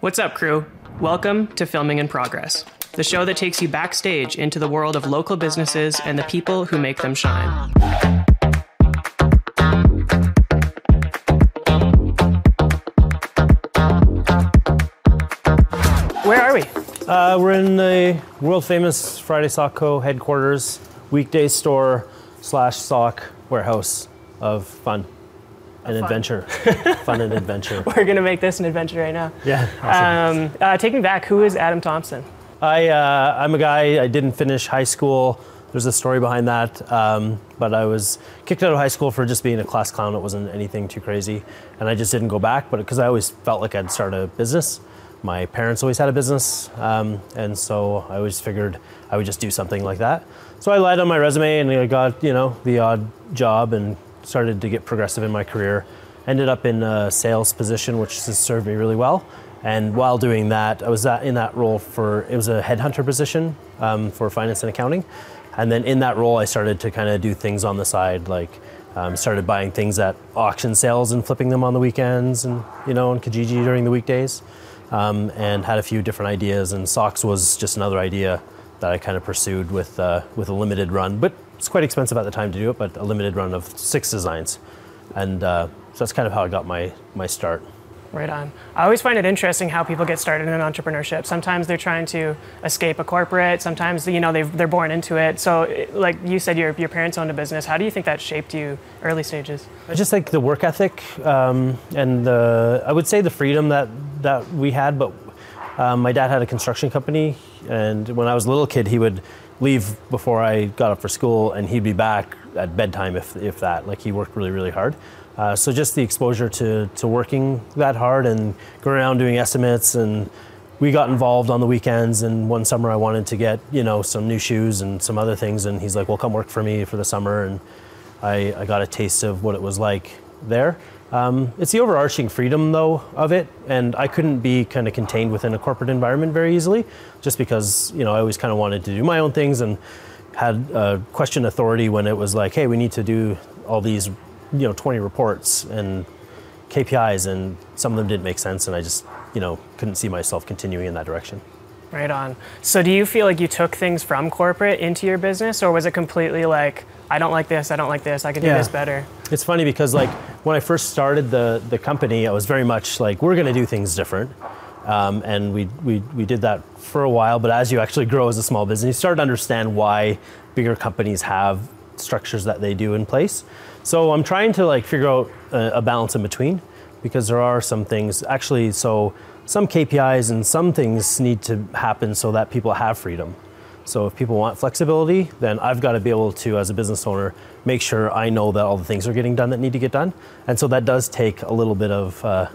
What's up, crew? Welcome to Filming in Progress, the show that takes you backstage into the world of local businesses and the people who make them shine. Where are we? Uh, we're in the world famous Friday Sock Co. headquarters, weekday store slash sock warehouse of fun and adventure. fun and adventure. We're going to make this an adventure right now. Yeah. awesome. Um, uh, taking back, who is Adam Thompson? I, uh, I'm a guy, I didn't finish high school. There's a story behind that. Um, but I was kicked out of high school for just being a class clown. It wasn't anything too crazy. And I just didn't go back, but because I always felt like I'd start a business. My parents always had a business. Um, and so I always figured I would just do something like that. So I lied on my resume and I got, you know, the odd job and started to get progressive in my career. Ended up in a sales position, which has served me really well. And while doing that, I was in that role for, it was a headhunter position um, for finance and accounting. And then in that role, I started to kind of do things on the side, like um, started buying things at auction sales and flipping them on the weekends and, you know, on Kijiji during the weekdays. Um, and had a few different ideas. And socks was just another idea that I kind of pursued with, uh, with a limited run. But it's quite expensive at the time to do it, but a limited run of six designs. And uh, so that's kind of how I got my, my start. Right on. I always find it interesting how people get started in entrepreneurship. Sometimes they're trying to escape a corporate. Sometimes you know they they're born into it. So, like you said, your your parents owned a business. How do you think that shaped you early stages? I just like the work ethic um, and the I would say the freedom that that we had. But um, my dad had a construction company, and when I was a little kid, he would leave before I got up for school, and he'd be back at bedtime if if that. Like he worked really really hard. Uh, so just the exposure to, to working that hard and going around doing estimates and we got involved on the weekends and one summer I wanted to get, you know, some new shoes and some other things and he's like, well, come work for me for the summer and I, I got a taste of what it was like there. Um, it's the overarching freedom though of it and I couldn't be kind of contained within a corporate environment very easily just because, you know, I always kind of wanted to do my own things and had uh, question authority when it was like, hey, we need to do all these you know 20 reports and KPIs, and some of them didn't make sense, and I just you know couldn't see myself continuing in that direction. Right on. So do you feel like you took things from corporate into your business, or was it completely like I don't like this, I don't like this, I can do yeah. this better? It's funny because like when I first started the the company, I was very much like we're going to do things different. Um, and we, we, we did that for a while, but as you actually grow as a small business, you start to understand why bigger companies have structures that they do in place. So I'm trying to like figure out a, a balance in between because there are some things actually. So some KPIs and some things need to happen so that people have freedom. So if people want flexibility, then I've got to be able to, as a business owner, make sure I know that all the things are getting done that need to get done. And so that does take a little bit of uh,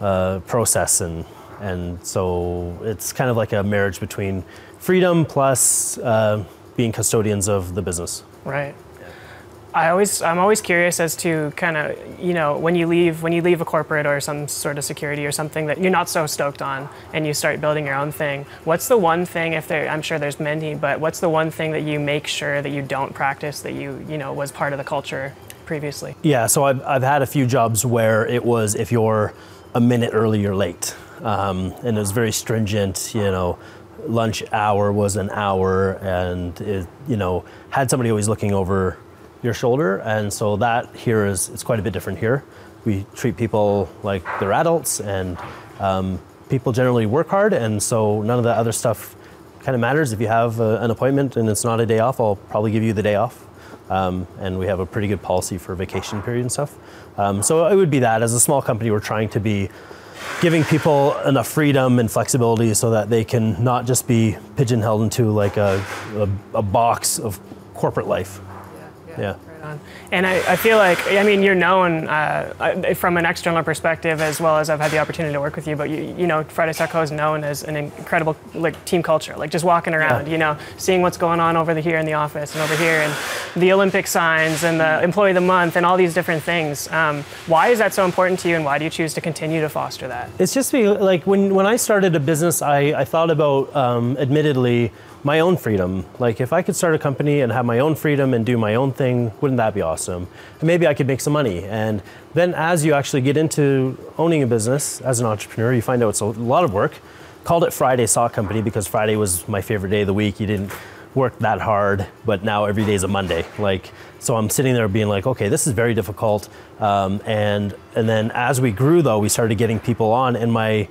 uh, process, and and so it's kind of like a marriage between freedom plus uh, being custodians of the business. Right. I always, I'm always curious as to kind of, you know, when you leave, when you leave a corporate or some sort of security or something that you're not so stoked on, and you start building your own thing. What's the one thing, if there, I'm sure there's many, but what's the one thing that you make sure that you don't practice that you, you know, was part of the culture previously? Yeah, so I've, I've had a few jobs where it was if you're a minute early, you're late, um, and it was very stringent, you know lunch hour was an hour and it, you know had somebody always looking over your shoulder. And so that here is it's quite a bit different here. We treat people like they're adults, and um, people generally work hard, and so none of the other stuff kind of matters. If you have a, an appointment and it's not a day off, I'll probably give you the day off. Um, and we have a pretty good policy for vacation period and stuff. Um, so it would be that. As a small company, we're trying to be giving people enough freedom and flexibility so that they can not just be pigeonholed into like a, a, a box of corporate life. Yeah. Right on. And I, I, feel like, I mean, you're known uh, from an external perspective as well as I've had the opportunity to work with you, but you, you know, Friday Sock Co is known as an incredible like team culture, like just walking around, yeah. you know, seeing what's going on over the, here in the office and over here and the Olympic signs and the employee of the month and all these different things. Um, why is that so important to you and why do you choose to continue to foster that? It's just be, like when, when I started a business, I, I thought about, um, admittedly, my own freedom. Like if I could start a company and have my own freedom and do my own thing, wouldn't that be awesome? And maybe I could make some money. And then as you actually get into owning a business as an entrepreneur, you find out it's a lot of work. Called it Friday Sock Company because Friday was my favorite day of the week. You didn't work that hard, but now every day is a Monday. Like so, I'm sitting there being like, okay, this is very difficult. Um, and and then as we grew, though, we started getting people on, and my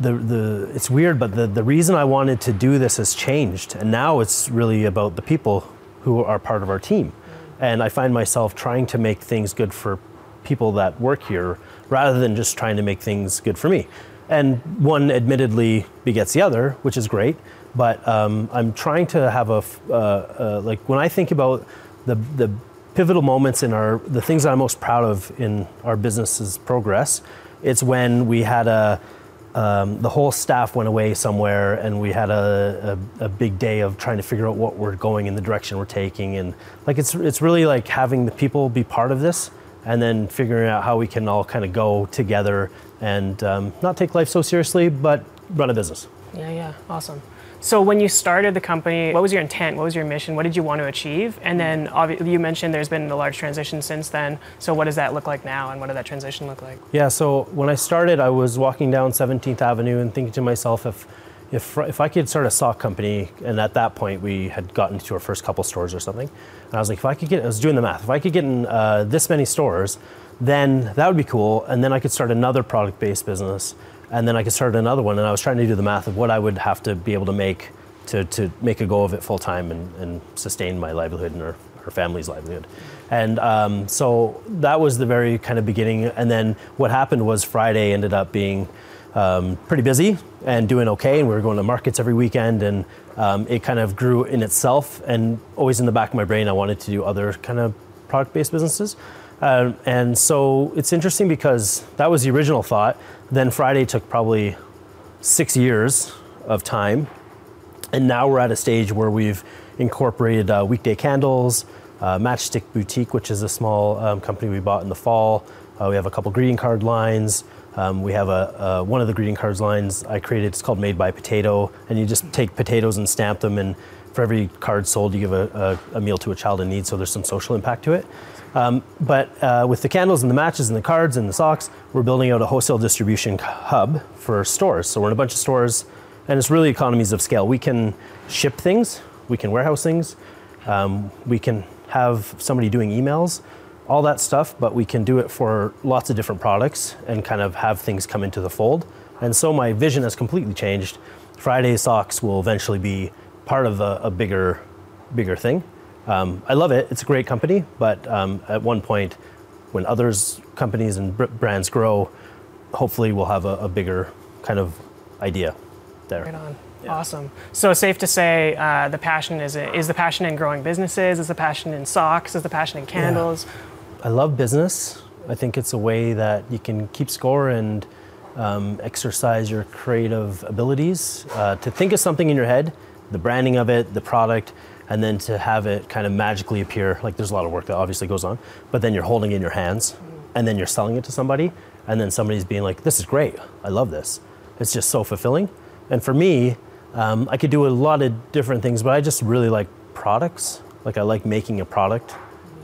the, the it's weird, but the, the reason I wanted to do this has changed. And now it's really about the people who are part of our team. And I find myself trying to make things good for people that work here rather than just trying to make things good for me. And one admittedly begets the other, which is great. But um, I'm trying to have a, uh, uh, like, when I think about the, the pivotal moments in our, the things that I'm most proud of in our business's progress, it's when we had a, um, the whole staff went away somewhere and we had a, a, a, big day of trying to figure out what we're going in the direction we're taking. And like it's it's really like having the people be part of this and then figuring out how we can all kind of go together and um, not take life so seriously but run a business. Yeah yeah. Awesome so when you started the company, what was your intent? What was your mission? What did you want to achieve? And then obviously you mentioned there's been a large transition since then. So what does that look like now, and what did that transition look like? Yeah. So when I started, I was walking down 17th Avenue and thinking to myself, if if, if I could start a sock company, and at that point we had gotten to our first couple stores or something, and I was like, if I could get, I was doing the math, if I could get in uh, this many stores, then that would be cool, and then I could start another product-based business, and then I could start another one. And I was trying to do the math of what I would have to be able to make to, to make a go of it full time and, and sustain my livelihood and our, our family's livelihood. And um, so that was the very kind of beginning. And then what happened was Friday ended up being um, pretty busy and doing okay. And we were going to markets every weekend. And um, it kind of grew in itself. And always in the back of my brain, I wanted to do other kind of product based businesses. Uh, and so it's interesting because that was the original thought. Then Friday took probably six years of time. And now we're at a stage where we've incorporated uh, weekday candles, uh, Matchstick Boutique, which is a small um, company we bought in the fall. Uh, we have a couple greeting card lines. Um, we have a, one of the greeting cards lines I created. It's called Made by Potato, and you just take potatoes and stamp them, and for every card sold, you give a, a, a meal to a child in need. So there's some social impact to it. Um, but uh, with the candles and the matches and the cards and the socks, we're building out a wholesale distribution hub for stores. So we're in a bunch of stores, and it's really economies of scale. We can ship things, we can warehouse things, um, we can have somebody doing emails, all that stuff, but we can do it for lots of different products and kind of have things come into the fold. And so my vision has completely changed. Friday socks will eventually be part of a, a bigger, bigger thing. Um, I love it. It's a great company, but um, at one point, when others companies and brands grow, hopefully we'll have a, a bigger kind of idea there. Right on. Yeah. Awesome. So safe to say, uh, the passion is is the passion in growing businesses, is the passion in socks, is the passion in candles. Yeah. I love business. I think it's a way that you can keep score and um, exercise your creative abilities. Uh, to think of something in your head, the branding of it, the product, and then to have it kind of magically appear like there's a lot of work that obviously goes on but then you're holding it in your hands and then you're selling it to somebody and then somebody's being like this is great. I love this. It's just so fulfilling. And for me um, i could do a lot of different things but i just really like products. Like i like making a product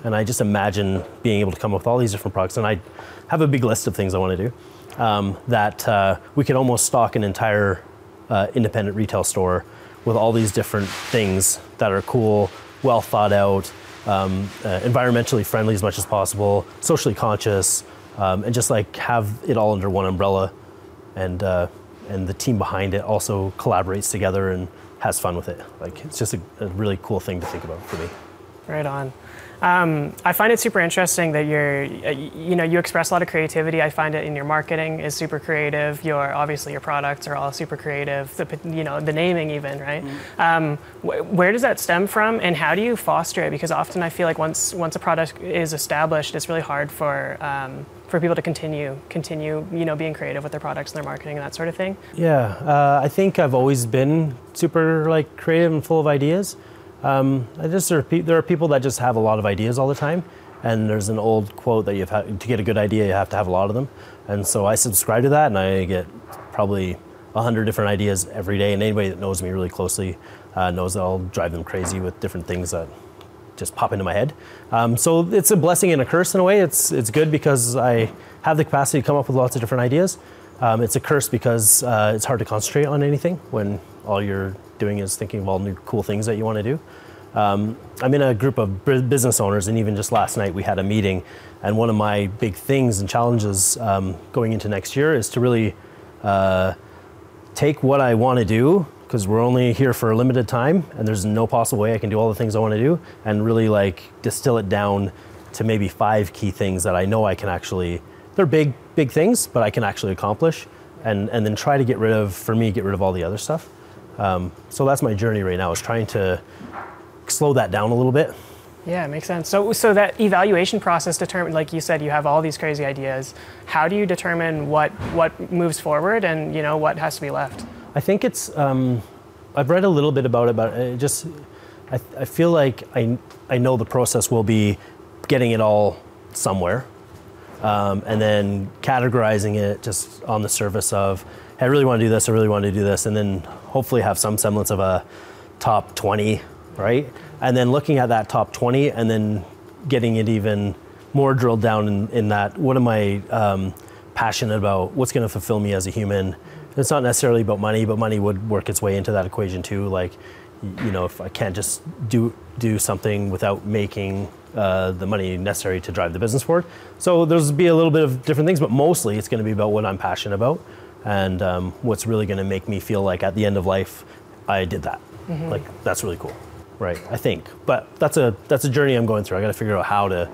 and i just imagine being able to come up with all these different products and i have a big list of things i want to do um, that uh, we could almost stock an entire uh, independent retail store with all these different things that are cool, well thought out, um, uh, environmentally friendly as much as possible, socially conscious, um, and just like have it all under one umbrella. And uh, and the team behind it also collaborates together and has fun with it. Like it's just a, a really cool thing to think about for me. Right on. Um, I find it super interesting that you're, uh, you know, you express a lot of creativity. I find it in your marketing is super creative. Your obviously your products are all super creative. The, you know, the naming even, right? Mm-hmm. Um, wh- where does that stem from, and how do you foster it? Because often I feel like once once a product is established, it's really hard for um, for people to continue continue you know being creative with their products and their marketing and that sort of thing. Yeah, uh, I think I've always been super like creative and full of ideas. Um, I just there are, pe- there are people that just have a lot of ideas all the time, and there's an old quote that you've to get a good idea, you have to have a lot of them, and so I subscribe to that, and I get probably hundred different ideas every day. And anybody that knows me really closely uh, knows that I'll drive them crazy with different things that just pop into my head. Um, so it's a blessing and a curse in a way. It's it's good because I have the capacity to come up with lots of different ideas. Um, it's a curse because uh, it's hard to concentrate on anything when all you're doing is thinking of all new cool things that you want to do. Um, I'm in a group of business owners, and even just last night we had a meeting. And one of my big things and challenges um, going into next year is to really uh, take what I want to do because we're only here for a limited time, and there's no possible way I can do all the things I want to do, and really like distill it down to maybe five key things that I know I can actually. They're big, big things, but I can actually accomplish, and and then try to get rid of, for me, get rid of all the other stuff. Um, so that's my journey right now is trying to slow that down a little bit. Yeah, it makes sense. So, so that evaluation process determine, like you said, you have all these crazy ideas. How do you determine what what moves forward and you know what has to be left? I think it's. Um, I've read a little bit about it, but it just I, I feel like I I know the process will be getting it all somewhere, um, and then categorizing it just on the surface of hey, I really want to do this, I really want to do this, and then hopefully have some semblance of a top 20 right? And then looking at that top 20 and then getting it even more drilled down in, in that what am I um, passionate about? What's going to fulfill me as a human? It's not necessarily about money, but money would work its way into that equation too. Like, you know, if I can't just do do something without making uh, the money necessary to drive the business forward. So there's be a little bit of different things, but mostly it's going to be about what I'm passionate about and um, what's really going to make me feel like at the end of life, I did that. Mm-hmm. Like that's really cool right? I think, but that's a that's a journey I'm going through. I got to figure out how to,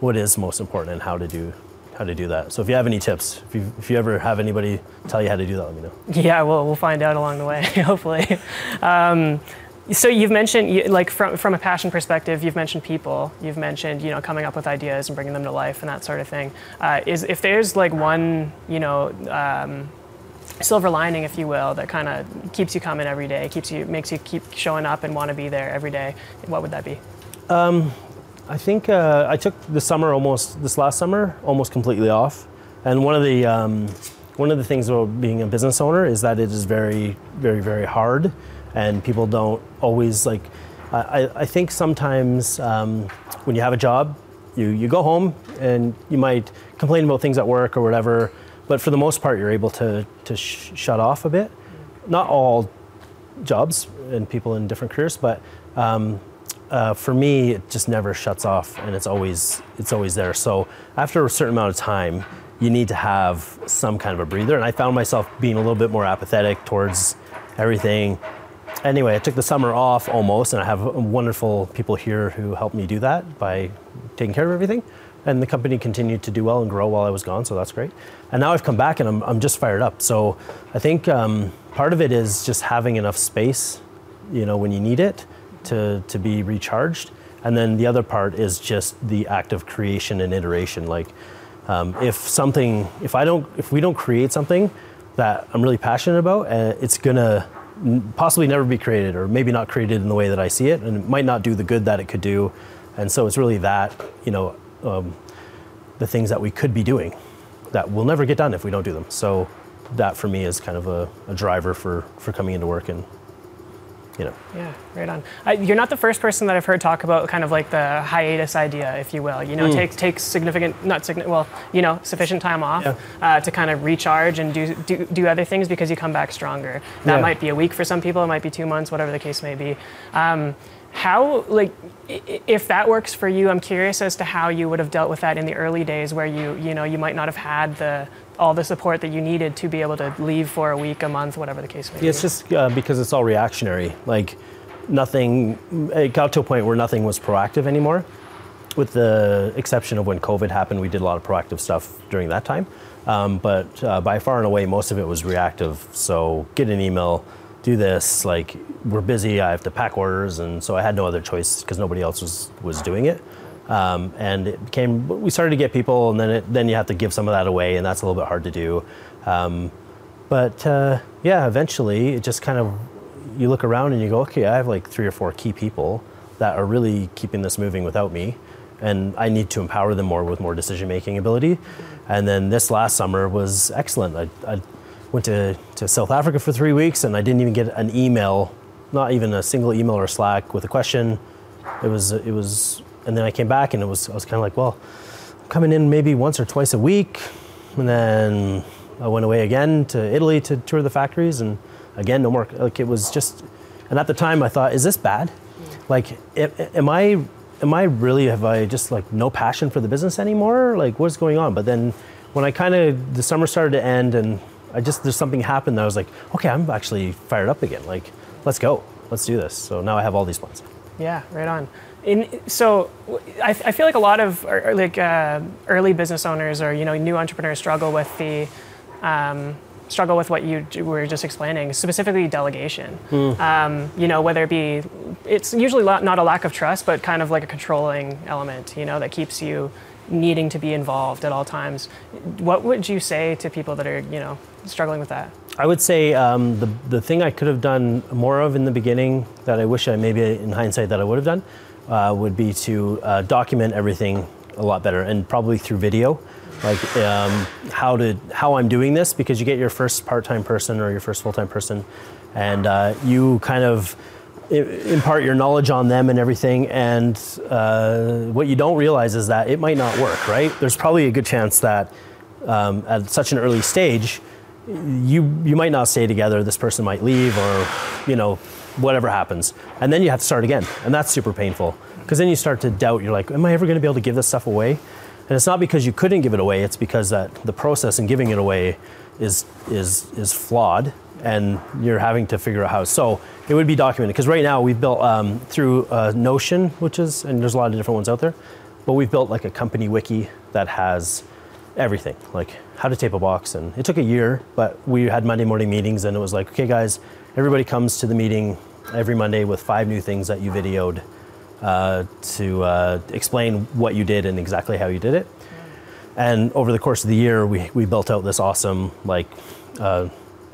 what is most important, and how to do how to do that. So if you have any tips, if you if you ever have anybody tell you how to do that, let me know. Yeah, well, we'll find out along the way, hopefully. Um, so you've mentioned like from from a passion perspective you've mentioned people you've mentioned you know coming up with ideas and bringing them to life and that sort of thing uh, is if there's like one you know um, silver lining, if you will, that kind of keeps you coming every day, keeps you, makes you keep showing up and want to be there every day? What would that be? Um, I think uh, I took the summer almost this last summer almost completely off, and one of the um, one of the things about being a business owner is that it is very, very, very hard, and people don't always like. I, I think sometimes um, when you have a job, you you go home and you might complain about things at work or whatever but for the most part, you're able to, to sh- shut off a bit. Not all jobs and people in different careers, but um, uh, for me, it just never shuts off, and it's always it's always there. So after a certain amount of time, you need to have some kind of a breather. And I found myself being a little bit more apathetic towards everything. Anyway, I took the summer off almost, and I have wonderful people here who helped me do that by taking care of everything and the company continued to do well and grow while I was gone, so that's great. And now I've come back and I'm, I'm just fired up. So I think um, part of it is just having enough space, you know, when you need it to, to be recharged. And then the other part is just the act of creation and iteration. Like um, if something, if I don't, if we don't create something that I'm really passionate about, uh, it's gonna possibly never be created or maybe not created in the way that I see it and it might not do the good that it could do. And so it's really that, you know, um, the things that we could be doing that will never get done if we don't do them. So that for me is kind of a, a driver for, for coming into work and you know. Yeah, right on. Uh, you're not the first person that I've heard talk about kind of like the hiatus idea, if you will. You know, mm. take take significant, not significant, well, you know, sufficient time off yeah. uh, to kind of recharge and do, do do other things because you come back stronger. That yeah. might be a week for some people. It might be two months, whatever the case may be. Um, how like if that works for you i'm curious as to how you would have dealt with that in the early days where you you know you might not have had the all the support that you needed to be able to leave for a week a month whatever the case may be it's just uh, because it's all reactionary like nothing it got to a point where nothing was proactive anymore with the exception of when covid happened we did a lot of proactive stuff during that time um, but uh, by far and away most of it was reactive so get an email do this. Like we're busy. I have to pack orders, and so I had no other choice because nobody else was was doing it. Um, and it became we started to get people, and then it, then you have to give some of that away, and that's a little bit hard to do. Um, but uh, yeah, eventually it just kind of you look around and you go, okay, I have like three or four key people that are really keeping this moving without me, and I need to empower them more with more decision making ability. And then this last summer was excellent. I, I went to, to South Africa for three weeks and I didn't even get an email, not even a single email or Slack with a question. It was, it was, and then I came back and it was, I was kind of like, well, I'm coming in maybe once or twice a week. And then I went away again to Italy to tour the factories and again, no more, like it was just, and at the time I thought, is this bad? Like, am I, am I really, have I just like no passion for the business anymore? Like what's going on? But then when I kind of, the summer started to end and I just there's something happened that I was like, okay, I'm actually fired up again. Like, let's go, let's do this. So now I have all these plans. Yeah, right on. In, so I, I, feel like a lot of like uh, early business owners or you know new entrepreneurs struggle with the um, struggle with what you were just explaining, specifically delegation. Mm. Um, you know, whether it be it's usually not a lack of trust, but kind of like a controlling element. You know, that keeps you needing to be involved at all times. What would you say to people that are you know struggling with that? I would say um, the, the thing I could have done more of in the beginning that I wish I maybe in hindsight that I would have done uh, would be to uh, document everything a lot better and probably through video like um, how to how I'm doing this because you get your first part-time person or your first full-time person and uh, you kind of impart your knowledge on them and everything and uh, what you don't realize is that it might not work right there's probably a good chance that um, at such an early stage you you might not stay together. This person might leave, or you know, whatever happens, and then you have to start again, and that's super painful because then you start to doubt. You're like, am I ever going to be able to give this stuff away? And it's not because you couldn't give it away. It's because that the process in giving it away is is is flawed, and you're having to figure out how. So it would be documented because right now we've built um, through uh, Notion, which is and there's a lot of different ones out there, but we've built like a company wiki that has everything, like how to tape a box. And it took a year, but we had Monday morning meetings, and it was like, okay, guys, everybody comes to the meeting every Monday with five new things that you videoed uh, to uh, explain what you did and exactly how you did it. And over the course of the year, we, we built out this awesome like uh,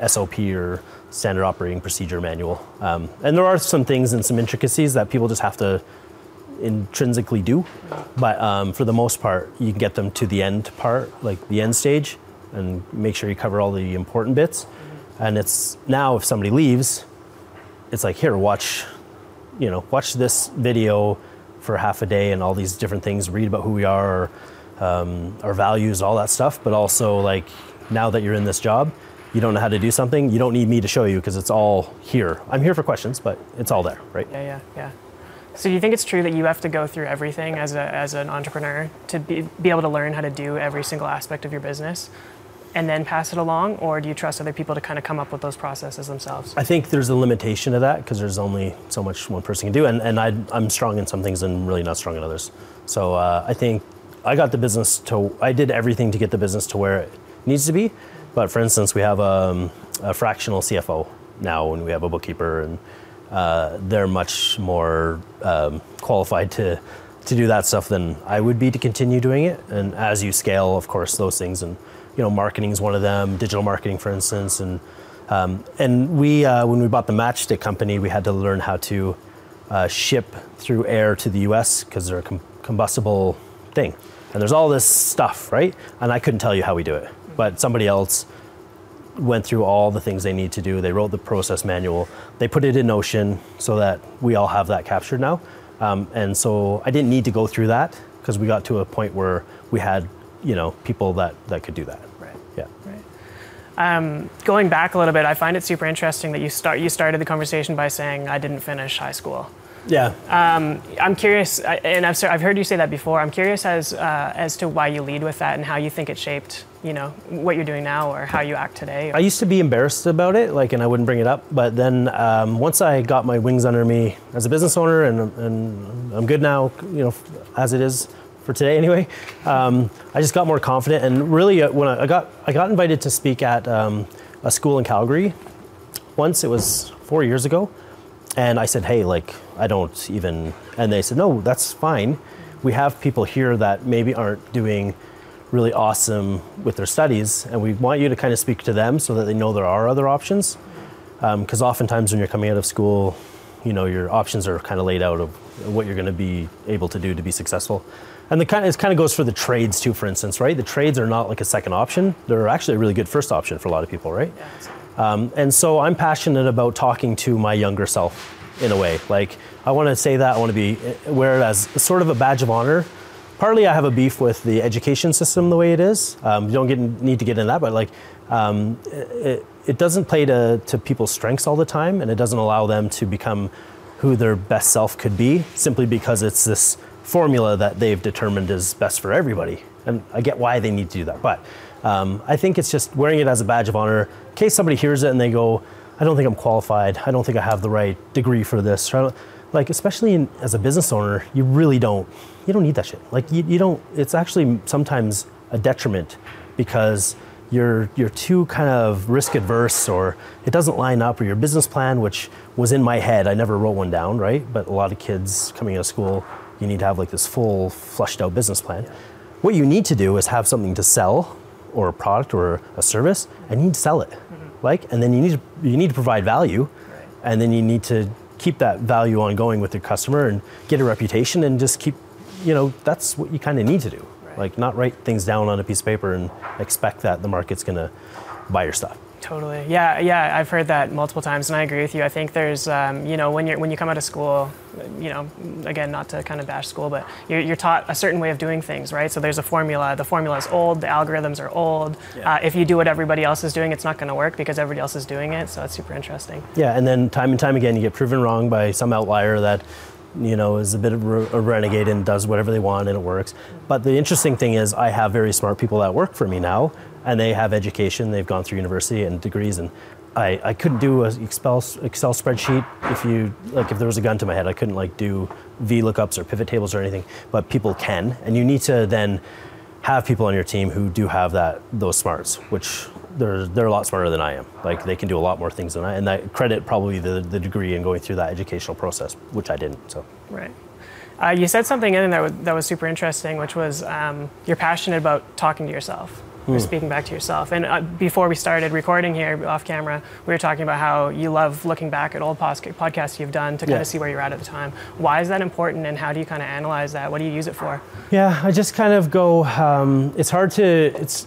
SOP or standard operating procedure manual. Um, and there are some things and some intricacies that people just have to intrinsically do, but um, for the most part, you can get them to the end part, like the end stage, and make sure you cover all the important bits. And it's now if somebody leaves, it's like here, watch, you know, watch this video for half a day and all these different things. Read about who we are, um, our values, all that stuff. But also like now that you're in this job, you don't know how to do something, you don't need me to show you because it's all here. I'm here for questions, but it's all there, right? Yeah, yeah, yeah. So do you think it's true that you have to go through everything as, a, as an entrepreneur to be, be able to learn how to do every single aspect of your business and then pass it along? Or do you trust other people to kind of come up with those processes themselves? I think there's a limitation to that because there's only so much one person can do. And, and I, I'm strong in some things and really not strong in others. So uh, I think I got the business to, I did everything to get the business to where it needs to be. But for instance, we have a, um, a fractional CFO now and we have a bookkeeper and uh, they're much more um, qualified to to do that stuff than I would be to continue doing it. And as you scale, of course, those things and you know, marketing is one of them. Digital marketing, for instance, and um, and we uh, when we bought the Matchstick company, we had to learn how to uh, ship through air to the U.S. because they're a com- combustible thing, and there's all this stuff, right? And I couldn't tell you how we do it, but somebody else went through all the things they need to do. They wrote the process manual. They put it in Notion so that we all have that captured now. Um, and so I didn't need to go through that because we got to a point where we had, you know, people that, that could do that. Right. Yeah. Right. Um, going back a little bit, I find it super interesting that you start you started the conversation by saying I didn't finish high school. Yeah. Um, I'm curious, and I've, I've heard you say that before. I'm curious as uh, as to why you lead with that and how you think it shaped, you know, what you're doing now or how you act today. I used to be embarrassed about it, like, and I wouldn't bring it up. But then um, once I got my wings under me as a business owner, and and I'm good now, you know, as it is for today anyway. Um, I just got more confident, and really, uh, when I, got I got invited to speak at um, a school in Calgary. Once it was four years ago and I said, hey, like, I don't even, and they said, no, that's fine. We have people here that maybe aren't doing really awesome with their studies, and we want you to kind of speak to them so that they know there are other options. Because um, oftentimes when you're coming out of school, you know, your options are kind of laid out of what you're going to be able to do to be successful. And the kind of, it kind of goes for the trades too, for instance, right? The trades are not like a second option; they're actually a really good first option for a lot of people, right? Um, and so I'm passionate about talking to my younger self in a way. Like I want to say that I want to be wear it as sort of a badge of honor. Partly, I have a beef with the education system the way it is. Um, you don't get, need to get into that, but like um, it, it doesn't play to, to people's strengths all the time, and it doesn't allow them to become who their best self could be simply because it's this formula that they've determined is best for everybody. And I get why they need to do that, but um, I think it's just wearing it as a badge of honor in case somebody hears it and they go, I don't think I'm qualified. I don't think I have the right degree for this. Like, especially in, as a business owner, you really don't, you don't need that shit. Like, you, you don't, it's actually sometimes a detriment because you're, you're too kind of risk adverse or it doesn't line up or your business plan, which was in my head, I never wrote one down, right? But a lot of kids coming out of school, you need to have like this full flushed out business plan. What you need to do is have something to sell or a product or a service and you need to sell it mm-hmm. like, and then you need to, you need to provide value, right. and then you need to keep that value ongoing with your customer and get a reputation and just keep, you know, that's what you kind of need to do. Right. Like, not write things down on a piece of paper and expect that the market's going to buy your stuff. Totally. Yeah, yeah. I've heard that multiple times, and I agree with you. I think there's, um, you know, when you when you come out of school, you know, again, not to kind of bash school, but you're, you're, taught a certain way of doing things, right? So there's a formula. The formula is old. The algorithms are old. Yeah. Uh, if you do what everybody else is doing, it's not going to work because everybody else is doing it. So it's super interesting. Yeah, and then time and time again, you get proven wrong by some outlier that you know, is a bit of a renegade and does whatever they want and it works. But the interesting thing is, I have very smart people that work for me now and they have education, they've gone through university and degrees, and I, I couldn't do an Excel, Excel spreadsheet if you like if there was a gun to my head. I couldn't like do VLOOKUPs or pivot tables or anything, but people can, and you need to then have people on your team who do have that those smarts, which they're they're a lot smarter than I am. Like they can do a lot more things than I, and that credit probably the the degree and going through that educational process, which I didn't. So right. Uh, you said something in there that was, that was super interesting, which was um, you're passionate about talking to yourself or speaking back to yourself. And uh, before we started recording here off camera, we were talking about how you love looking back at old podcasts you've done to kind yeah. of see where you're at at the time. Why is that important, and how do you kind of analyze that? What do you use it for? Yeah, I just kind of go. Um, it's hard to. It's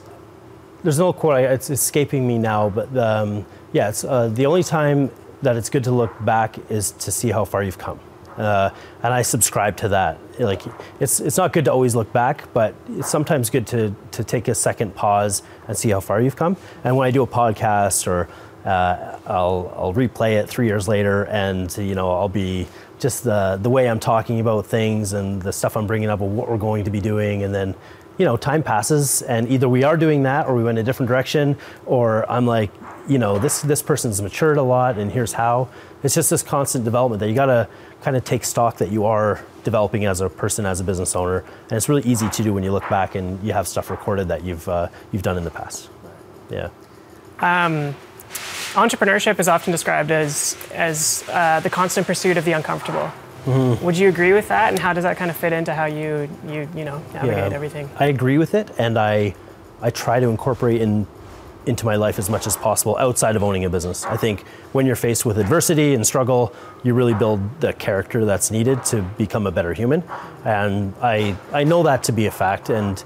there's no quote. It's escaping me now, but um, yeah, it's uh, the only time that it's good to look back is to see how far you've come. Uh, and I subscribe to that. Like, it's it's not good to always look back, but it's sometimes good to to take a second pause and see how far you've come. And when I do a podcast or uh, I'll I'll replay it three years later, and you know I'll be just the the way I'm talking about things and the stuff I'm bringing up of what we're going to be doing, and then you know time passes, and either we are doing that or we went a different direction, or I'm like, you know, this this person's matured a lot, and here's how. It's just this constant development that you gotta kind of take stock that you are developing as a person, as a business owner, and it's really easy to do when you look back and you have stuff recorded that you've uh, you've done in the past. Yeah. Um, entrepreneurship is often described as as uh, the constant pursuit of the uncomfortable. Mm-hmm. Would you agree with that? And how does that kind of fit into how you you you know navigate yeah, everything? I agree with it, and I I try to incorporate in into my life as much as possible outside of owning a business. I think when you're faced with adversity and struggle, you really build the character that's needed to become a better human. And I, I know that to be a fact. And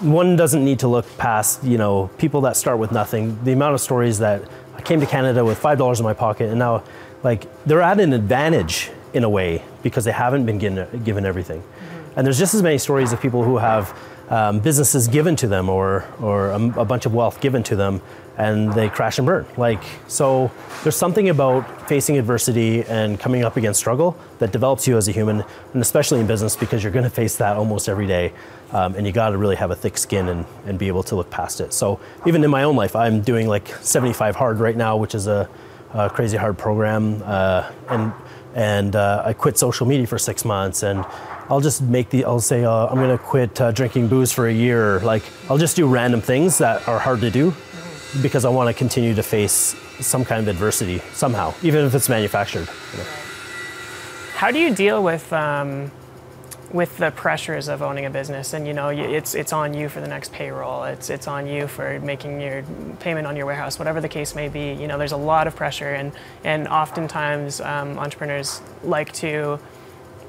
one doesn't need to look past, you know, people that start with nothing. The amount of stories that I came to Canada with $5 in my pocket and now, like, they're at an advantage in a way because they haven't been given, given everything. Mm-hmm. And there's just as many stories of people who have um, businesses given to them or, or a, a, bunch of wealth given to them and they crash and burn. Like, so there's something about facing adversity and coming up against struggle that develops you as a human, and especially in business because you're going to face that almost every day. Um, and you got to really have a thick skin and, and be able to look past it. So even in my own life, I'm doing like 75 hard right now, which is a, a crazy hard program. Uh, and and uh, I quit social media for six months and I'll just make the, I'll say, uh, I'm gonna quit uh, drinking booze for a year. Like, I'll just do random things that are hard to do because I wanna continue to face some kind of adversity somehow, even if it's manufactured. You know. How do you deal with, um, with the pressures of owning a business and you know it's it's on you for the next payroll it's it's on you for making your payment on your warehouse whatever the case may be you know there's a lot of pressure and and oftentimes um, entrepreneurs like to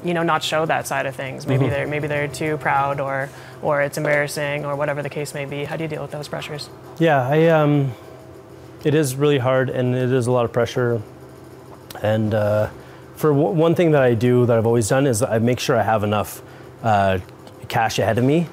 you know, not show that side of things. Maybe Mm-hmm. they're maybe they're too proud, or or it's embarrassing, or whatever the case may be. How do you deal with those pressures? Yeah, I um, it is really hard and it is a lot of pressure. And uh, for w- one thing that I do that I've always done is I make sure I have enough uh, cash ahead of me,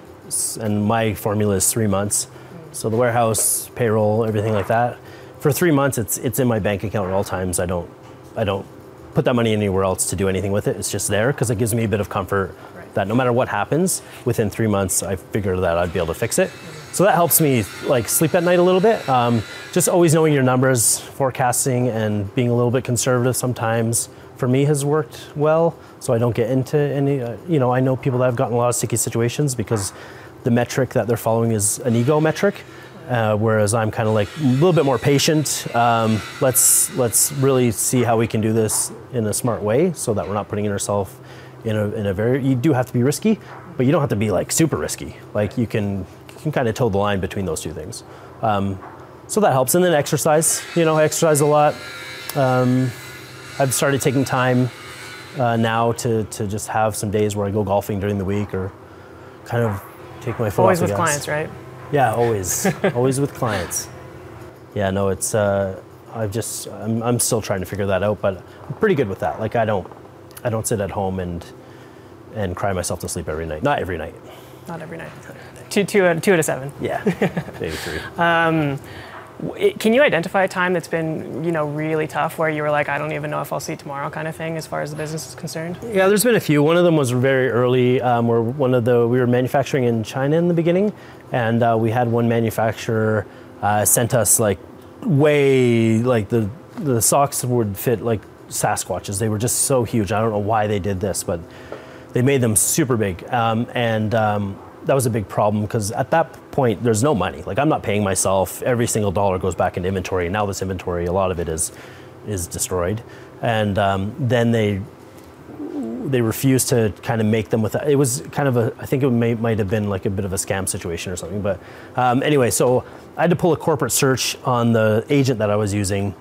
and my formula is three months. So the warehouse, payroll, everything like that. For three months, it's it's in my bank account at all times. I don't I don't put that money anywhere else to do anything with it. It's just there because it gives me a bit of comfort Right. that no matter what happens, within three months, I figure that I'd be able to fix it. So that helps me like sleep at night a little bit. Um, just always knowing your numbers, forecasting, and being a little bit conservative sometimes for me has worked well. So I don't get into any. Uh, you know, I know people that have gotten a lot of sticky situations because the metric that they're following is an ego metric. Uh, whereas I'm kind of like a little bit more patient. Um, let's let's really see how we can do this in a smart way, so that we're not putting ourselves in a in a very. You do have to be risky, but you don't have to be like super risky. Like you can you can kind of toe the line between those two things. Um, so that helps. And then exercise. You know, I exercise a lot. Um, I've started taking time uh, now to to just have some days where I go golfing during the week or kind of take my foot Always off with clients, right? Yeah, always, always with clients. Yeah, no, it's. Uh, I've just. I'm, I'm still trying to figure that out, but I'm pretty good with that. Like I don't, I don't sit at home and and cry myself to sleep every night. Not every night. Not every night. Two, two, out- two out of seven. Yeah, maybe three. W- Can you identify a time that's been, you know, really tough where you were like, I don't even know if I'll see tomorrow, kind of thing, as far as the business is concerned? Yeah, there's been a few. One of them was very early, um, where one of the we were manufacturing in China in the beginning, and uh, we had one manufacturer uh, sent us like way like the the socks would fit like Sasquatches. They were just so huge. I don't know why they did this, but they made them super big, um, and um, that was a big problem because at that point there's no money. Like I'm not paying myself. Every single dollar goes back into inventory. Now this inventory, a lot of it is is destroyed, and um, then they they refused to kind of make them with it was kind of a i think it may, might have been like a bit of a scam situation or something but um, anyway so i had to pull a corporate search on the agent that i was using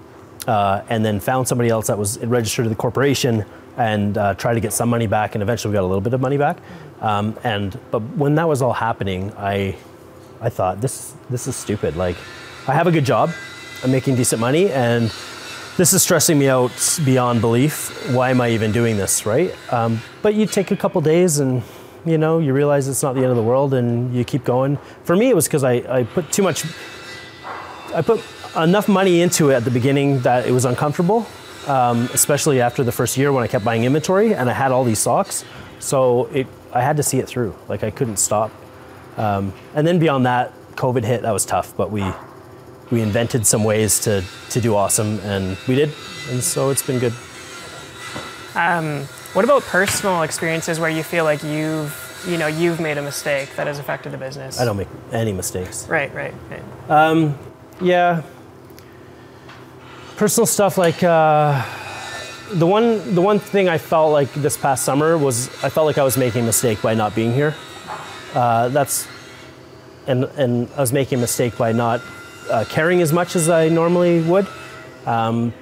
uh, and then found somebody else that was registered to the corporation and uh, tried to get some money back and eventually we got a little bit of money back um, and but when that was all happening i i thought this this is stupid like i have a good job i'm making decent money and this is stressing me out beyond belief. Why am I even doing this, right? Um, but you take a couple days and you know you realize it's not the end of the world and you keep going. For me, it was because I, I put too much. I put enough money into it at the beginning that it was uncomfortable, um, especially after the first year when I kept buying inventory and I had all these socks. So it, I had to see it through. Like I couldn't stop. Um, and then beyond that, COVID hit. That was tough, but we we invented some ways to, to do awesome and we did and so it's been good What about personal experiences where you feel like you've, you know, you've made a mistake that has affected the business? i don't make any mistakes Right, right, right. yeah personal stuff like uh, the one the one thing i felt like this past summer was i felt like i was making a mistake by not being here uh, that's and and i was making a mistake by not uh, caring as much as i normally would um,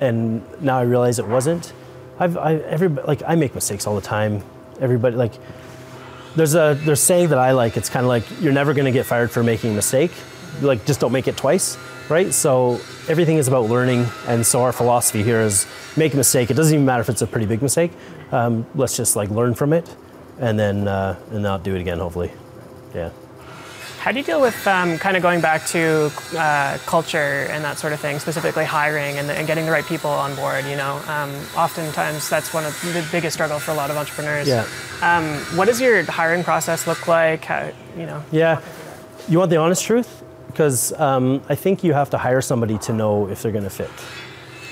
and now i realize it wasn't i've I, every like i make mistakes all the time everybody like there's a there's saying that I like. It's kind of like you're never going to get fired for making a mistake. Like just don't make it twice, right? So everything is about learning, and so our philosophy here is make a mistake. It doesn't even matter if it's a pretty big mistake. Um, let's just like learn from it, and then uh, and not do it again. Hopefully, yeah. How do you deal with um, kind of going back to uh, culture and that sort of thing, specifically hiring and, and getting the right people on board? You know, um, oftentimes that's one of the biggest struggle for a lot of entrepreneurs. Yeah. Um, what does your hiring process look like? How, you know, Yeah. You want the honest truth? Because um, I think you have to hire somebody to know if they're going to fit.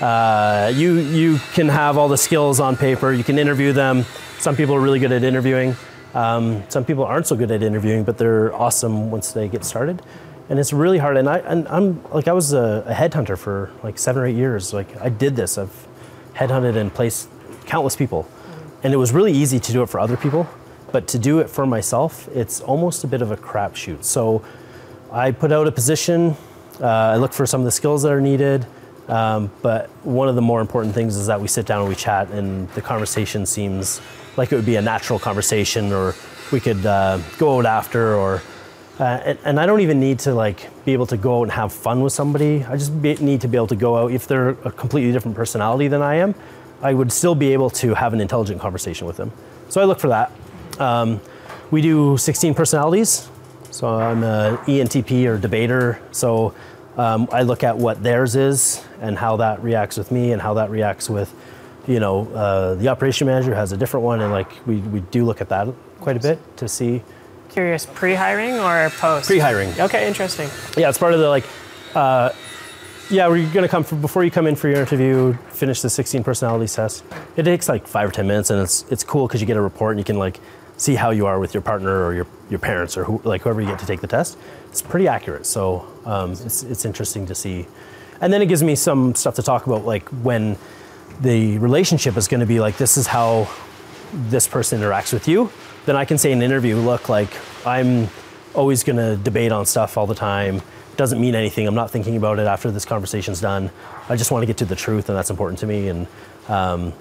Uh, you, you can have all the skills on paper, you can interview them. Some people are really good at interviewing. Um, some people aren't so good at interviewing, but they're awesome once they get started. And it's really hard. And, I, and I'm like, I was a, a headhunter for like seven or eight years. Like, I did this. I've headhunted and placed countless people. And it was really easy to do it for other people, but to do it for myself, it's almost a bit of a crapshoot. So I put out a position, uh, I look for some of the skills that are needed, Um, but one of the more important things is that we sit down and we chat, and the conversation seems like it would be a natural conversation, or we could uh, go out after, or uh, and, and, I don't even need to like be able to go out and have fun with somebody. I just be, need to be able to go out if they're a completely different personality than I am. I would still be able to have an intelligent conversation with them. So I look for that. Um, we do 16 personalities. So I'm a ENTP or debater. So um, I look at what theirs is and how that reacts with me and how that reacts with, you know, uh, the operation manager has a different one, and like we, we do look at that quite a bit to see Curious, pre-hiring or post? Pre-hiring. Okay, interesting. Yeah, it's part of the like. Uh, yeah, we're gonna come for, before you come in for your interview. Finish the 16 personality test. It takes like five or ten minutes, and it's it's cool because you get a report and you can like see how you are with your partner or your, your parents or who, like whoever you get to take the test. It's pretty accurate, so um, it's it's interesting to see. And then it gives me some stuff to talk about, like when the relationship is going to be like this is how this person interacts with you then I can say in an interview, look, like I'm always going to debate on stuff all the time. Doesn't mean anything. I'm not thinking about it after this conversation's done. I just want to get to the truth, and that's important to me. And um,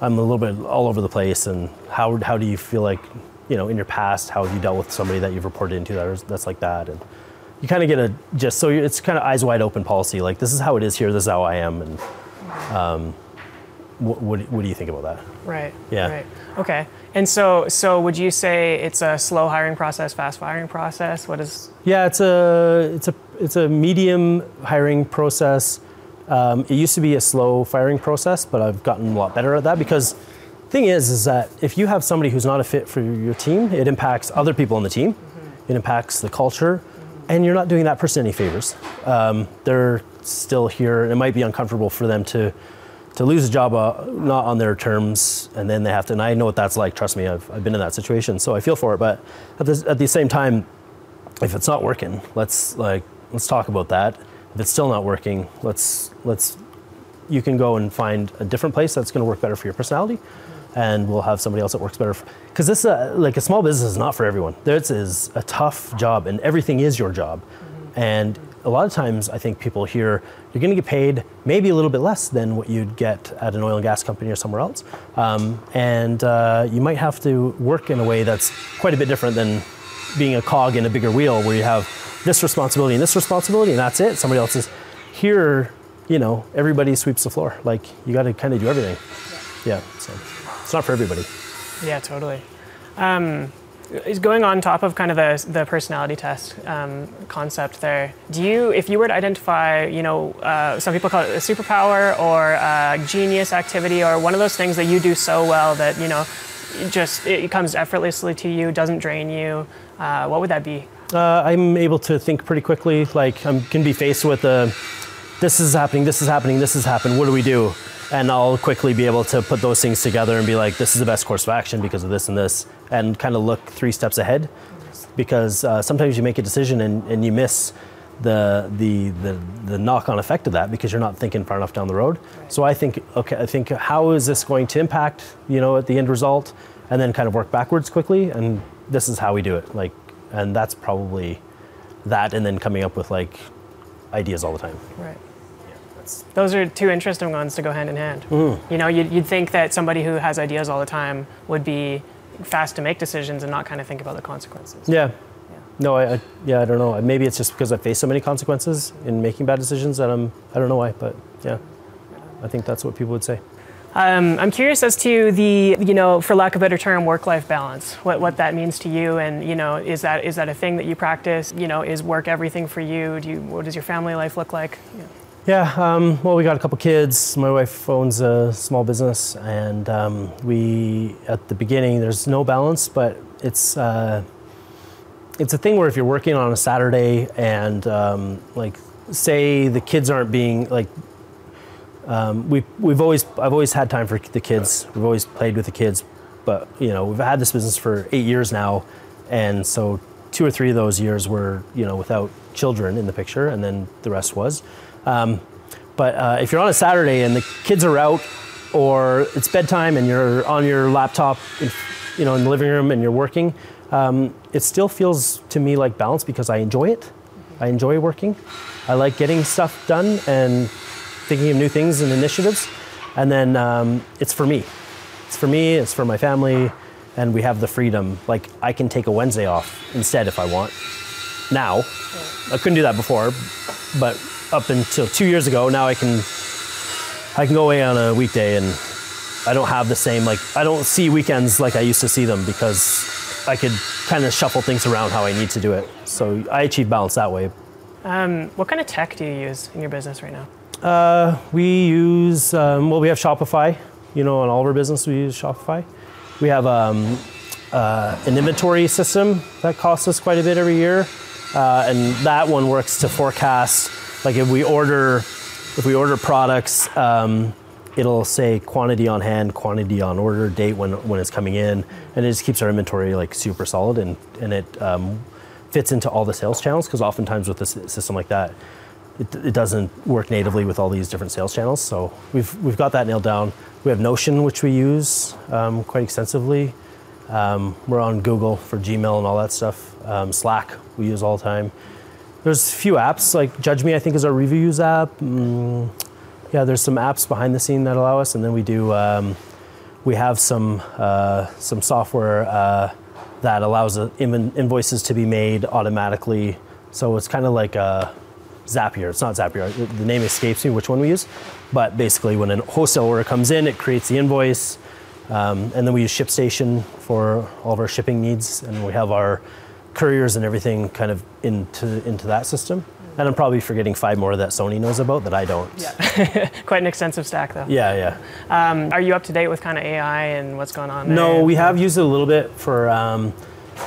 I'm a little bit all over the place. And how how do you feel like, you know, in your past, how have you dealt with somebody that you've reported into that that's like that? And you kind of get a just so it's kind of eyes wide open policy. Like this is how it is here. This is how I am. And um, what, what, what do you think about that? Right. Yeah. Right. Okay. And so, so would you say it's a slow hiring process, fast hiring process? What is? Yeah, it's a it's a it's a medium hiring process. Um, it used to be a slow firing process, but I've gotten a lot better at that because thing is is that if you have somebody who's not a fit for your team, it impacts other people on the team. Mm-hmm. It impacts the culture, mm-hmm. and you're not doing that person any favors. Um, they're still here. and It might be uncomfortable for them to to lose a job uh, not on their terms and then they have to and i know what that's like trust me i've, I've been in that situation so i feel for it but at the, at the same time if it's not working let's like let's talk about that. If it's still not working let's let's you can go and find a different place that's going to work better for your personality and we'll have somebody else that works better because this uh, like a small business is not for everyone. This is a tough job and everything is your job. And a lot of times I think people hear you're going to get paid maybe a little bit less than what you'd get at an oil and gas company or somewhere else. Um, and uh, you might have to work in a way that's quite a bit different than being a cog in a bigger wheel where you have this responsibility and this responsibility and that's it. Somebody else is here, you know, everybody sweeps the floor. Like you got to kind of do everything. Yeah. yeah. So it's not for everybody. Yeah, totally. Um, is going on top of kind of the, the personality test um, concept there. Do you, if you were to identify, you know, uh, some people call it a superpower or a genius activity or one of those things that you do so well that, you know, just it comes effortlessly to you, doesn't drain you, uh, what would that be? Uh, I'm able to think pretty quickly. Like I can be faced with a, this is happening, this is happening, this has happened. What do we do? And I'll quickly be able to put those things together and be like, this is the best course of action because of this and this, and kind of look three steps ahead. Because uh, sometimes you make a decision and, and you miss the, the, the, the knock-on effect of that because you're not thinking far enough down the road. So I think, okay, I think how is this going to impact, you know, at the end result, and then kind of work backwards quickly, and this is how we do it. Like, and that's probably that, and then coming up with like ideas all the time. Right those are two interesting ones to go hand in hand. Mm. You know, you'd, you'd think that somebody who has ideas all the time would be fast to make decisions and not kind of think about the consequences. Yeah. yeah. No, I, I, yeah, I don't know. Maybe it's just because I face so many consequences in making bad decisions that I'm, I don't know why, but yeah, I think that's what people would say. Um, I'm curious as to the, you know, for lack of a better term, work-life balance. What, what that means to you, and you know, is that is that a thing that you practice? You know, is work everything for you? Do you, what does your family life look like? Yeah. Yeah, um, well, we got a couple kids. My wife owns a small business, and um, we, at the beginning, there's no balance, but it's uh, it's a thing where if you're working on a Saturday and um, like say the kids aren't being like um, we we've always I've always had time for the kids. We've always played with the kids, but you know we've had this business for eight years now, and so two or three of those years were you know without children in the picture, and then the rest was. Um, but uh, if you're on a Saturday and the kids are out, or it's bedtime and you're on your laptop, in, you know, in the living room and you're working, um, it still feels to me like balance because I enjoy it. I enjoy working. I like getting stuff done, and thinking of new things and initiatives. And then um, it's for me. It's for me, it's for my family, and we have the freedom. Like, I can take a Wednesday off instead if I want. Now, I couldn't do that before, but up until two years ago, now I can I can go away on a weekday and I don't have the same like I don't see weekends like I used to see them because I could kind of shuffle things around how I need to do it. So I achieve balance that way. Um, what kind of tech do you use in your business right now? We use um, well, we have Shopify. You know, in all of our business, we use Shopify. We have um, uh, an inventory system that costs us quite a bit every year, uh, and that one works to forecast. Like if we order, if we order products, um, it'll say quantity on hand, quantity on order, date when when it's coming in, and it just keeps our inventory like super solid, and and it um, fits into all the sales channels because oftentimes with a system like that, it, it doesn't work natively with all these different sales channels. So we've we've got that nailed down. We have Notion, which we use um, quite extensively. Um, we're on Google for Gmail and all that stuff. Um, Slack we use all the time. There's a few apps like Judge Me, I think, is our reviews app. Mm, yeah, there's some apps behind the scene that allow us, and then we do. Um, we have some uh, some software uh, that allows uh, in- invoices to be made automatically. So it's kind of like a Zapier. It's not Zapier. The- The name escapes me which one we use, but basically, when a wholesale order comes in, it creates the invoice, um, and then we use ShipStation for all of our shipping needs, and we have our couriers and everything kind of into into that system. And I'm probably forgetting five more that Sony knows about that I don't. Yeah. Quite an extensive stack, though. Yeah, yeah. Um, are you up to date with kind of AI and what's going on? No, there? we have used it a little bit for um,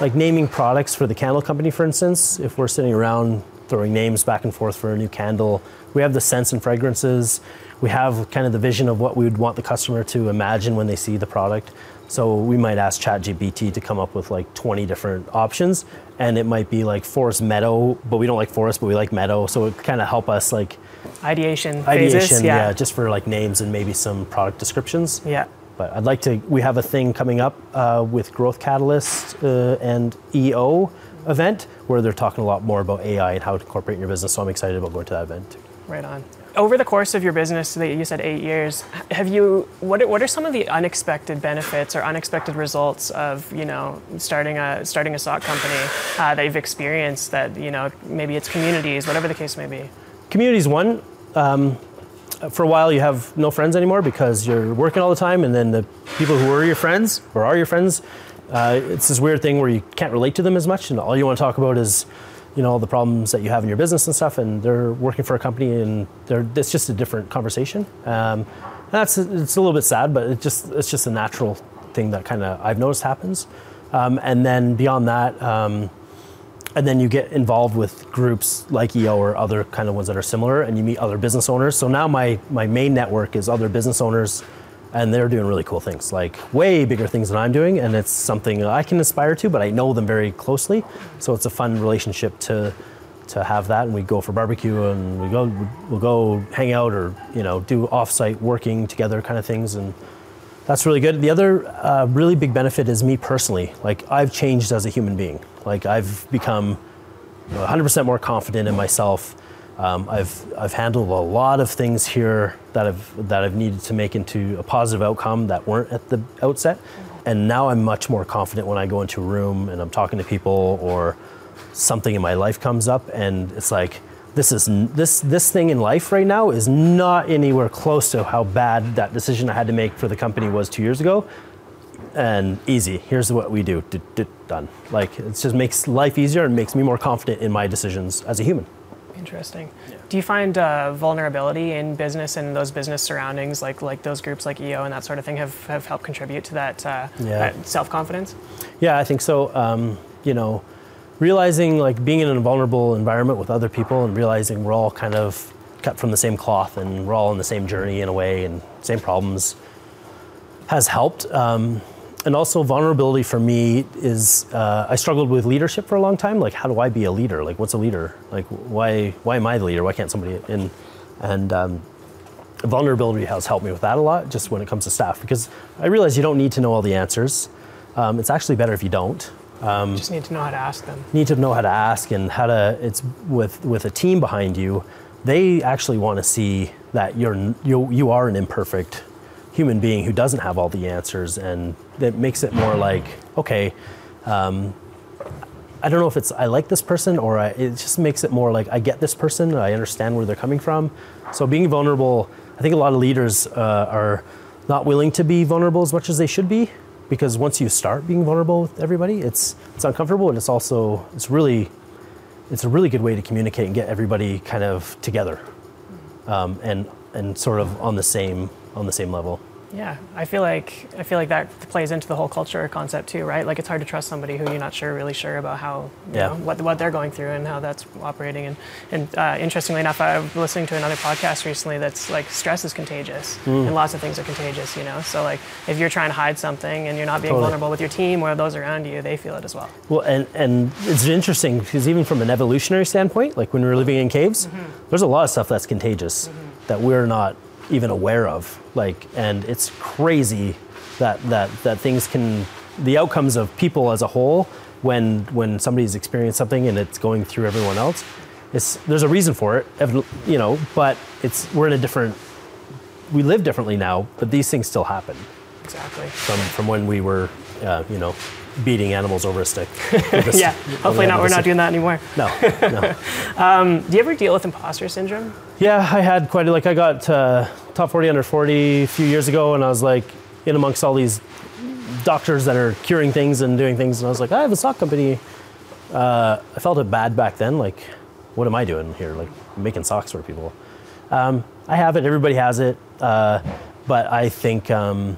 like naming products for the candle company, for instance. If we're sitting around throwing names back and forth for a new candle, we have the scents and fragrances. We have kind of the vision of what we would want the customer to imagine when they see the product. So we might ask ChatGPT to come up with like 20 different options, and it might be like forest meadow, but we don't like forest, but we like meadow. So it kind of help us like ideation phases. yeah. Yeah. just for like names and maybe some product descriptions. yeah. But I'd like to. We have a thing coming up uh, with Growth Catalyst uh, and EO event where they're talking a lot more about AI and how to incorporate in your business. So I'm excited about going to that event. Right on. Over the course of your business, that you said eight years, have you? What are, what are some of the unexpected benefits or unexpected results of you know starting a starting a stock company uh, that you've experienced? That you know maybe it's communities, whatever the case may be. communities one. Um, for a while, you have no friends anymore because you're working all the time, and then the people who were your friends or are your friends, uh, it's this weird thing where you can't relate to them as much, and all you want to talk about is, you know, all the problems that you have in your business and stuff. And they're working for a company, and they're it's just a different conversation. Um, that's it's a little bit sad, but it just it's just a natural thing that kind of I've noticed happens. Um, and then beyond that. Um, and then you get involved with groups like EO or other kind of ones that are similar, and you meet other business owners. So now my my main network is other business owners, and they're doing really cool things, like way bigger things than I'm doing, and it's something I can aspire to, but I know them very closely, so it's a fun relationship to to have that. And we go for barbecue, and we go we'll go hang out, or you know do offsite working together kind of things, and that's really good. The other uh, really big benefit is me personally. Like I've changed as a human being. Like I've become 100% more confident in myself. Um, I've I've handled a lot of things here that I've that I've needed to make into a positive outcome that weren't at the outset, and now I'm much more confident when I go into a room and I'm talking to people or something in my life comes up and it's like this is this this thing in life right now is not anywhere close to how bad that decision I had to make for the company was two years ago. And easy. Here's what we do. Done. Like it just makes life easier and makes me more confident in my decisions as a human. Interesting. Do you find uh, vulnerability in business and those business surroundings, like like those groups like EO and that sort of thing, have, have helped contribute to that, uh, Yeah. that self confidence? Yeah, I think so. Um, you know, realizing like being in a vulnerable environment with other people and realizing we're all kind of cut from the same cloth and we're all on the same journey in a way and same problems has helped. Um, and also vulnerability for me is uh, I struggled with leadership for a long time. Like, how do I be a leader? Like, what's a leader? Like, why why am I the leader? Why can't somebody? And and um, vulnerability has helped me with that a lot, just when it comes to staff, because I realize you don't need to know all the answers. Um, it's actually better if you don't. You just need to know how to ask them. need to know how to ask and how to. It's with with a team behind you. They actually want to see that you're you you are an imperfect human being who doesn't have all the answers, and that makes it more like okay. Um, I don't know if it's I like this person or I, it just makes it more like I get this person, I understand where they're coming from. So being vulnerable, I think a lot of leaders uh, are not willing to be vulnerable as much as they should be because once you start being vulnerable with everybody, it's it's uncomfortable and it's also it's really it's a really good way to communicate and get everybody kind of together um, and and sort of on the same on the same level. Yeah, I feel like I feel like that plays into the whole culture concept too, right? Like it's hard to trust somebody who you're not sure really sure about how you Yeah. know, what what they're going through and how that's operating. And and uh, interestingly enough, I was listening to another podcast recently that's like stress is contagious Hmm. and lots of things are contagious, you know. So like if you're trying to hide something and you're not being Totally. vulnerable with your team or those around you, they feel it as well. Well, and, and it's interesting because even from an evolutionary standpoint, like when we were living in caves, there's a lot of stuff that's contagious that we're not even aware of. Like, and it's crazy that that that things can the outcomes of people as a whole when when somebody's experienced something and it's going through everyone else. It's, there's a reason for it, you know, but it's we're in a different. We live differently now, but these things still happen Exactly. from from when we were, uh, you know, beating animals over a stick. Yeah. Hopefully not. We're not doing that anymore. No, no. Do you ever deal with imposter syndrome? Yeah, I had quite a, like I got uh, top 40 under 40 a few years ago, and I was like in amongst all these doctors that are curing things and doing things, and I was like, I have a sock company. Uh, I felt it bad back then. Like, what am I doing here? Like making socks for people. Um, I have it. Everybody has it. Uh, but I think um,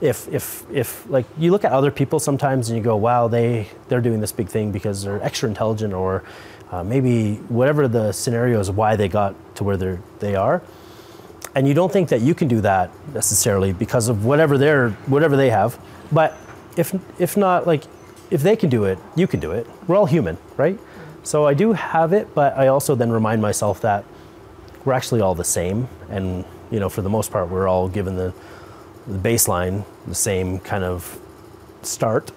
if if if like you look at other people sometimes and you go, wow, they they're doing this big thing because they're extra intelligent or uh, maybe whatever the scenario is why they got to where they they are, and you don't think that you can do that necessarily because of whatever they're whatever they have. But if if not like if they can do it, you can do it. We're all human, right? So I do have it, but I also then remind myself that we're actually all the same, and you know, for the most part, we're all given the, the baseline, the same kind of start.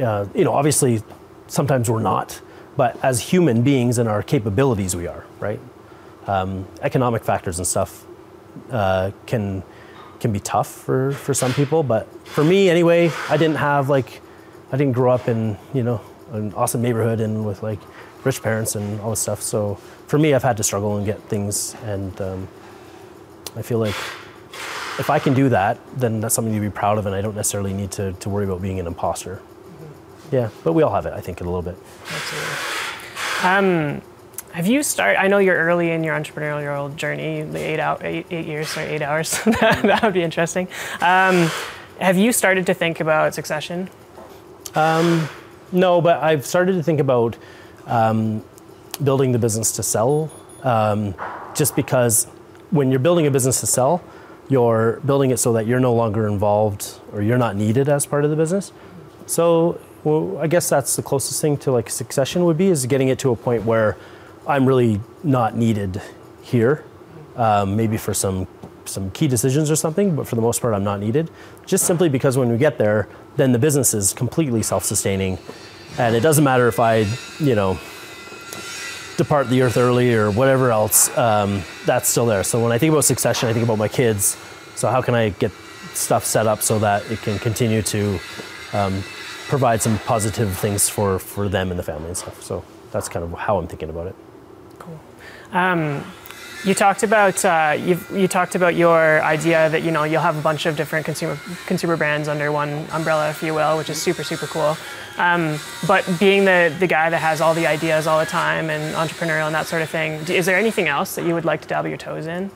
Uh, you know, obviously, sometimes we're not, but as human beings and our capabilities, we are, right? Um, economic factors and stuff uh, can can be tough for for some people, but for me, anyway, I didn't have like, I didn't grow up in you know an awesome neighborhood and with like rich parents and all this stuff. So for me, I've had to struggle and get things, and um, I feel like if I can do that, then that's something to be proud of, and I don't necessarily need to, to worry about being an imposter. Yeah, but we all have it, I think, a little bit. Absolutely. Um, have you started? I know you're early in your entrepreneurial journey, the eight out eight, eight years or eight hours. that, would be interesting. Um, have you started to think about succession? No, but I've started to think about um, building the business to sell, um, just because when you're building a business to sell, you're building it so that you're no longer involved or you're not needed as part of the business. So, well, I guess that's the closest thing to like succession would be is getting it to a point where I'm really not needed here, um, maybe for some some key decisions or something, but for the most part, I'm not needed. Just simply because when we get there, then the business is completely self-sustaining, and it doesn't matter if I, you know, depart the earth early or whatever else. Um, that's still there. So when I think about succession, I think about my kids. So how can I get stuff set up so that it can continue to um, provide some positive things for for them and the family and stuff. So that's kind of how I'm thinking about it. You talked about uh, you talked about your idea that you know you'll have a bunch of different consumer consumer brands under one umbrella, if you will, which is super super cool. Um, but being the the guy that has all the ideas all the time and entrepreneurial and that sort of thing, is there anything else that you would like to dabble your toes in?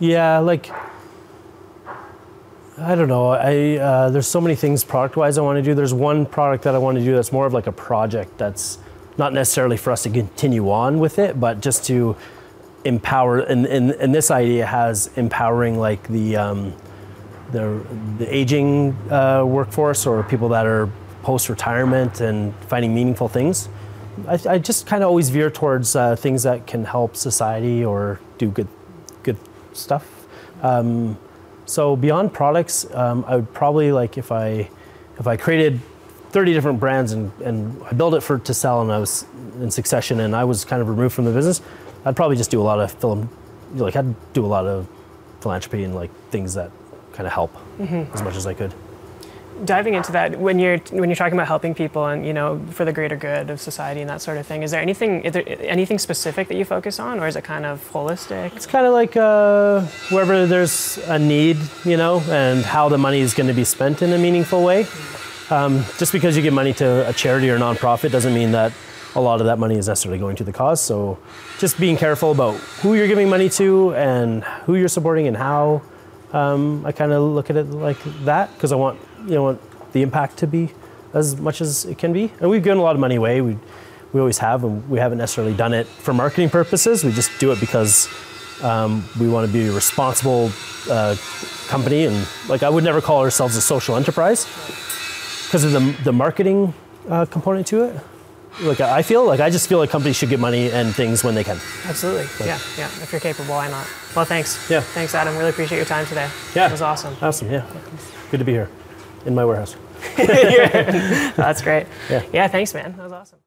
Yeah, like I don't know. I uh, there's so many things product wise I want to do. There's one product that I want to do that's more of like a project that's not necessarily for us to continue on with it, but just to empower. And, and, and this idea has empowering like the um, the, the aging uh, workforce or people that are post retirement and finding meaningful things. I, I just kind of always veer towards uh, things that can help society or do good good stuff. Um, so beyond products, um, I would probably like if I if I created 30 different brands and, and I built it for to sell and I was in succession and I was kind of removed from the business, I'd probably just do a lot of film, like I'd do a lot of philanthropy and like things that kind of help as much as I could. diving into that when you're when you're talking about helping people and you know for the greater good of society and that sort of thing is there anything is there anything specific that you focus on or is it kind of holistic It's kind of like uh, wherever there's a need, you know, and how the money is going to be spent in a meaningful way. Um, just because you give money to a charity or nonprofit doesn't mean that a lot of that money is necessarily going to the cause. So just being careful about who you're giving money to and who you're supporting and how. Um, I kind of look at it like that because I want you know want the impact to be as much as it can be. And we've given a lot of money away. We we always have, and we haven't necessarily done it for marketing purposes. We just do it because um, we want to be a responsible uh, company, and like I would never call ourselves a social enterprise because of the the marketing uh, component to it. Like I feel like I just feel like companies should get money and things when they can. absolutely yeah yeah if you're capable why not well thanks Yeah. thanks adam really appreciate your time today Yeah. it was awesome Awesome, yeah. Good to be here in my warehouse. that's great Yeah. yeah thanks man that was awesome